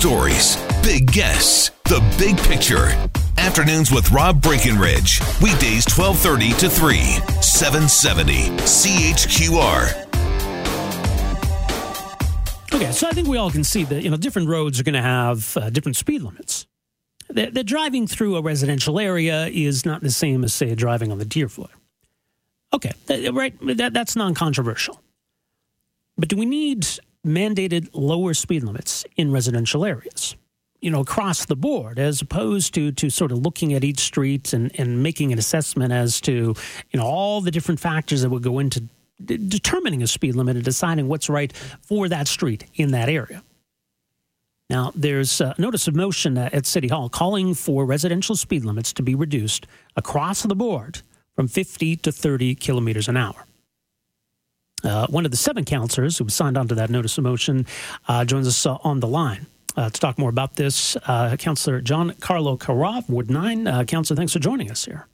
Stories, big guests, the big picture. Afternoons with Rob Breckenridge. Weekdays 1230 to 3, 770 CHQR. Okay, so I think we all can see that you know different roads are going to have uh, different speed limits. That, that driving through a residential area is not the same as say driving on the Deerfoot. Okay, that, right, that, that's non-controversial. But do we need mandated lower speed limits in residential areas? You know, across the board, as opposed to to sort of looking at each street and, and making an assessment as to you know all the different factors that would go into determining a speed limit and deciding what's right for that street in that area. Now, there's a notice of motion at City Hall calling for residential speed limits to be reduced across the board from 50 to 30 kilometers an hour. Uh, one of the seven councilors who signed on to that notice of motion uh, joins us uh, on the line. Uh, to talk more about this, uh, Councillor Giancarlo Carra, Ward 9. Uh, Councillor, thanks for joining us here.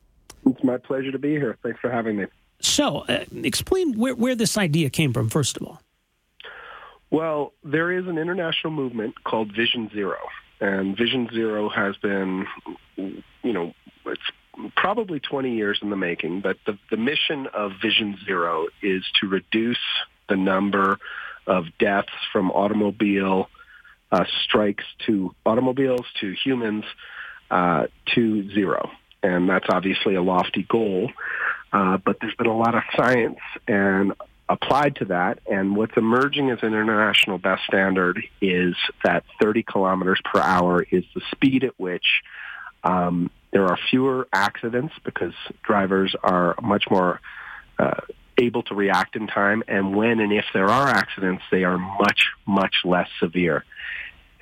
It's my pleasure to be here. Thanks for having me. So, uh, explain where, where this idea came from, first of all. Well, there is an international movement called Vision Zero, and Vision Zero has been, you know, it's probably 20 years in the making, but the, the mission of Vision Zero is to reduce the number of deaths from automobile uh, strikes to automobiles to humans uh, to zero. And that's obviously a lofty goal. Uh, but there's been a lot of science and applied to that. And what's emerging as an international best standard is that 30 kilometers per hour is the speed at which um, there are fewer accidents because drivers are much more uh, able to react in time. And when and if there are accidents, they are much, much less severe.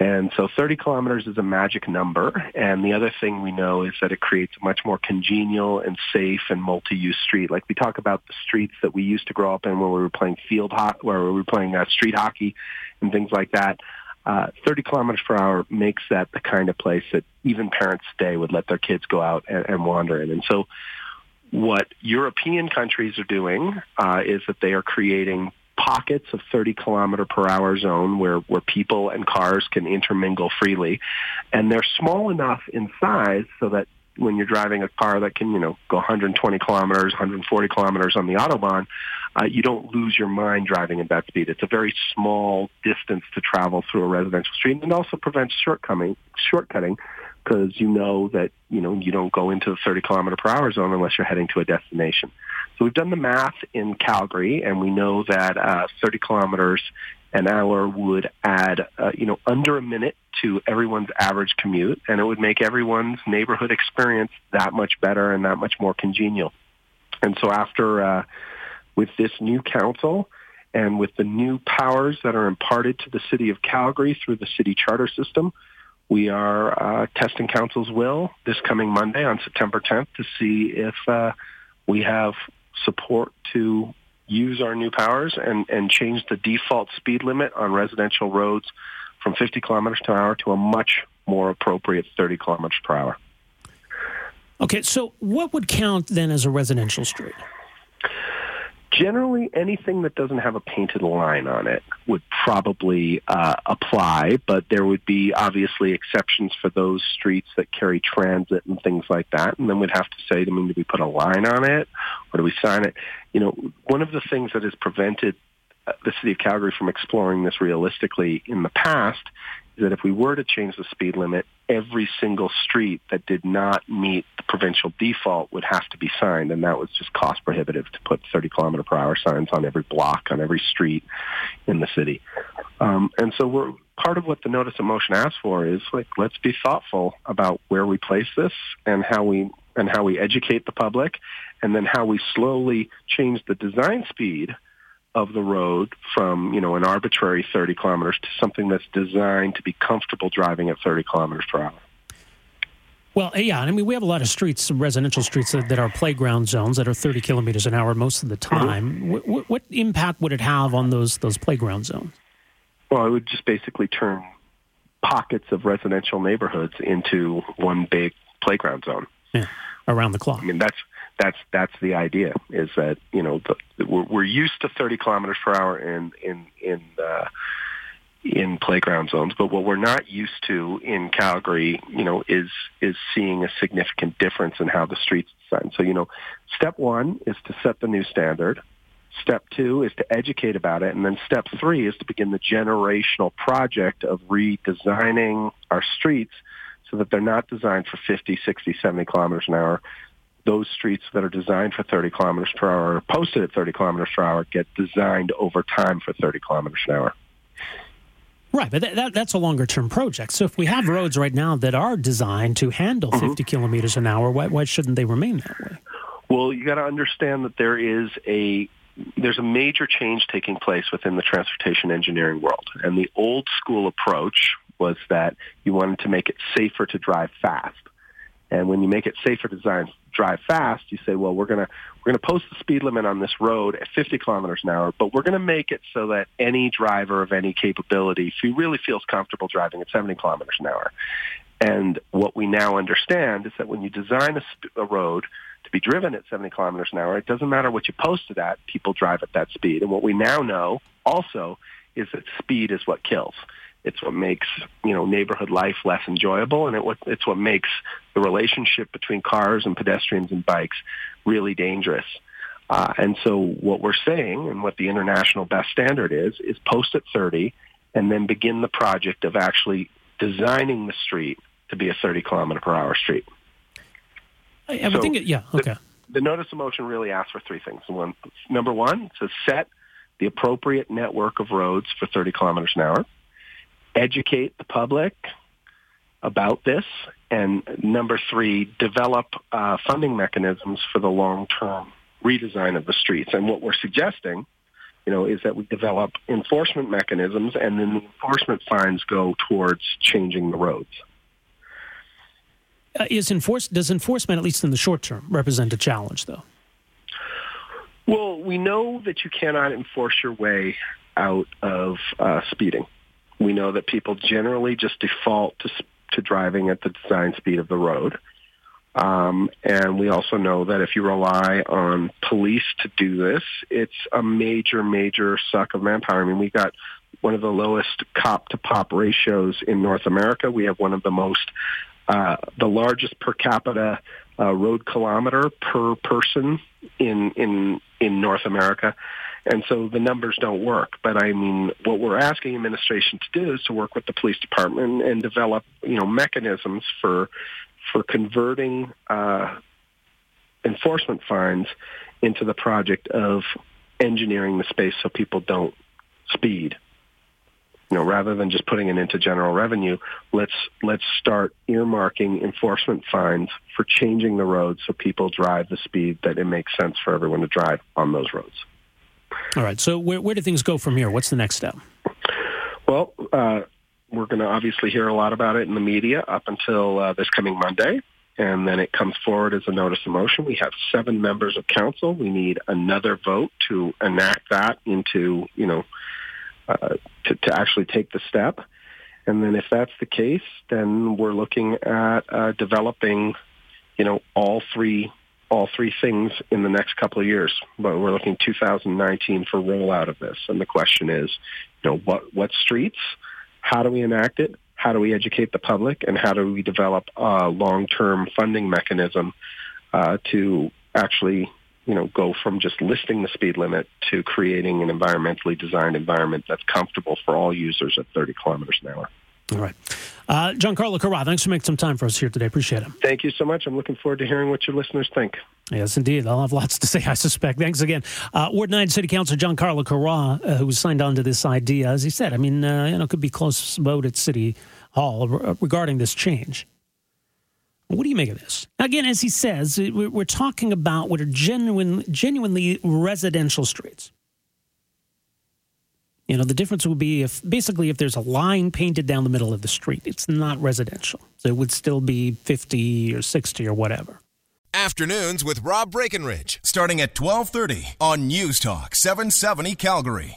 And so 30 kilometers is a magic number. And the other thing we know is that it creates a much more congenial and safe and multi-use street. Like we talk about the streets that we used to grow up in when we were playing field hockey, where we were playing uh, street hockey and things like that. Uh, 30 kilometers per hour makes that the kind of place that even parents today would let their kids go out and, and wander in. And so what European countries are doing uh, is that they are creating pockets of 30 kilometer per hour zone where, where people and cars can intermingle freely. And they're small enough in size so that when you're driving a car that can, you know, go 120 kilometers, 140 kilometers on the Autobahn, uh, you don't lose your mind driving at that speed. It's a very small distance to travel through a residential street and also prevents shortcoming, shortcutting because you know that, you know, you don't go into the 30 kilometer per hour zone unless you're heading to a destination. So we've done the math in Calgary, and we know that uh, 30 kilometers an hour would add, uh, you know, under a minute to everyone's average commute, and it would make everyone's neighborhood experience that much better and that much more congenial. And so after, uh, with this new council and with the new powers that are imparted to the city of Calgary through the city charter system, we are uh, testing council's will this coming Monday on September 10th to see if uh, we have support to use our new powers and, and change the default speed limit on residential roads from 50 kilometers per hour to a much more appropriate 30 kilometers per hour. Okay, so what would count then as a residential street? Generally, anything that doesn't have a painted line on it would probably uh, apply, but there would be obviously exceptions for those streets that carry transit and things like that. And then we'd have to say, I mean, do we put a line on it or do we sign it? You know, one of the things that has prevented uh, the city of Calgary from exploring this realistically in the past that if we were to change the speed limit, every single street that did not meet the provincial default would have to be signed, and that was just cost prohibitive to put 30 kilometer per hour signs on every block, on every street in the city. Um, and so we're part of what the notice of motion asks for is like let's be thoughtful about where we place this and how we and how we educate the public, and then how we slowly change the design speed of the road from, you know, an arbitrary 30 kilometers to something that's designed to be comfortable driving at 30 kilometers per hour. Well, yeah, I mean, we have a lot of streets, residential streets that, that are playground zones that are 30 kilometers an hour most of the Mm-hmm. time. What, what impact would it have on those those playground zones? Well, it would just basically turn pockets of residential neighborhoods into one big playground zone. Yeah, around the clock. I mean, that's that's that's the idea. Is that you know the, we're, we're used to 30 kilometers per hour in in in uh, in playground zones, but what we're not used to in Calgary, you know, is is seeing a significant difference in how the streets are designed. So you know, step one is to set the new standard. Step two is to educate about it. And then step three is to begin the generational project of redesigning our streets so that they're not designed for 50, 60, 70 kilometers an hour. Those streets that are designed for 30 kilometers per hour or posted at 30 kilometers per hour get designed over time for 30 kilometers an hour. Right, but that, that, that's a longer term project. So if we have roads right now that are designed to handle Mm-hmm. 50 kilometers an hour, why, why shouldn't they remain that way? Well, you got to understand that there is a there's a major change taking place within the transportation engineering world. And the old school approach was that you wanted to make it safer to drive fast. And when you make it safer to drive fast, you say, well, we're going to we're going to post the speed limit on this road at 50 kilometers an hour, but we're going to make it so that any driver of any capability, he really feels comfortable driving at 70 kilometers an hour. And what we now understand is that when you design a, a road to be driven at 70 kilometers an hour, it doesn't matter what you post to that, people drive at that speed. And what we now know also is that speed is what kills. It's what makes you know neighborhood life less enjoyable, and it, it's what makes the relationship between cars and pedestrians and bikes really dangerous. Uh, and so what we're saying, and what the international best standard is, is post at 30, and then begin the project of actually designing the street to be a 30 kilometer per hour street. I, I would So think, it, yeah, okay. The notice of motion really asks for three things. One, number one, to set the appropriate network of roads for 30 kilometers an hour, educate the public about this, and number three, develop uh, funding mechanisms for the long-term redesign of the streets. And what we're suggesting, you know, is that we develop enforcement mechanisms, and then the enforcement fines go towards changing the roads. Uh, is enforce, does enforcement, at least in the short term, represent a challenge, though? Well, we know that you cannot enforce your way out of uh, speeding. We know that people generally just default to, to driving at the design speed of the road. Um, and we also know that if you rely on police to do this, it's a major, major suck of manpower. I mean, we got one of the lowest cop to pop ratios in North America. We have one of the most, uh, the largest per capita uh, road kilometer per person in in in North America. And so the numbers don't work. But I mean, what we're asking administration to do is to work with the police department and develop, you know, mechanisms for for converting uh, enforcement fines into the project of engineering the space so people don't speed. You know, rather than just putting it into general revenue, let's let's start earmarking enforcement fines for changing the roads so people drive the speed that it makes sense for everyone to drive on those roads. All right. So where, where do things go from here? What's the next step? Well, uh, we're going to obviously hear a lot about it in the media up until uh, this coming Monday, and then it comes forward as a notice of motion. We have seven members of council. We need another vote to enact that into, you know, uh, to, to actually take the step. And then if that's the case, then we're looking at uh, developing, you know, all three all three things in the next couple of years. But we're looking 2019 for rollout of this. And the question is, you know, what what streets? How do we enact it? How do we educate the public? And how do we develop a long-term funding mechanism uh, to actually, you know, go from just listing the speed limit to creating an environmentally designed environment that's comfortable for all users at 30 kilometers an hour. All right. Uh, Giancarlo Carra, thanks for making some time for us here today. Appreciate it. Thank you so much. I'm looking forward to hearing what your listeners think. Yes, indeed. I'll have lots to say, I suspect. Thanks again. Uh, Ward 9 City Councilor Giancarlo Carra, uh, who signed on to this idea, as he said, I mean, uh, you know, it could be close vote at City Hall re- regarding this change. What do you make of this? Again, as he says, we're we're talking about what are genuine, genuinely residential streets. You know, the difference would be if basically if there's a line painted down the middle of the street, it's not residential. So it would still be 50 or 60 or whatever. Afternoons with Rob Breckenridge, starting at 1230 on News Talk 770 Calgary.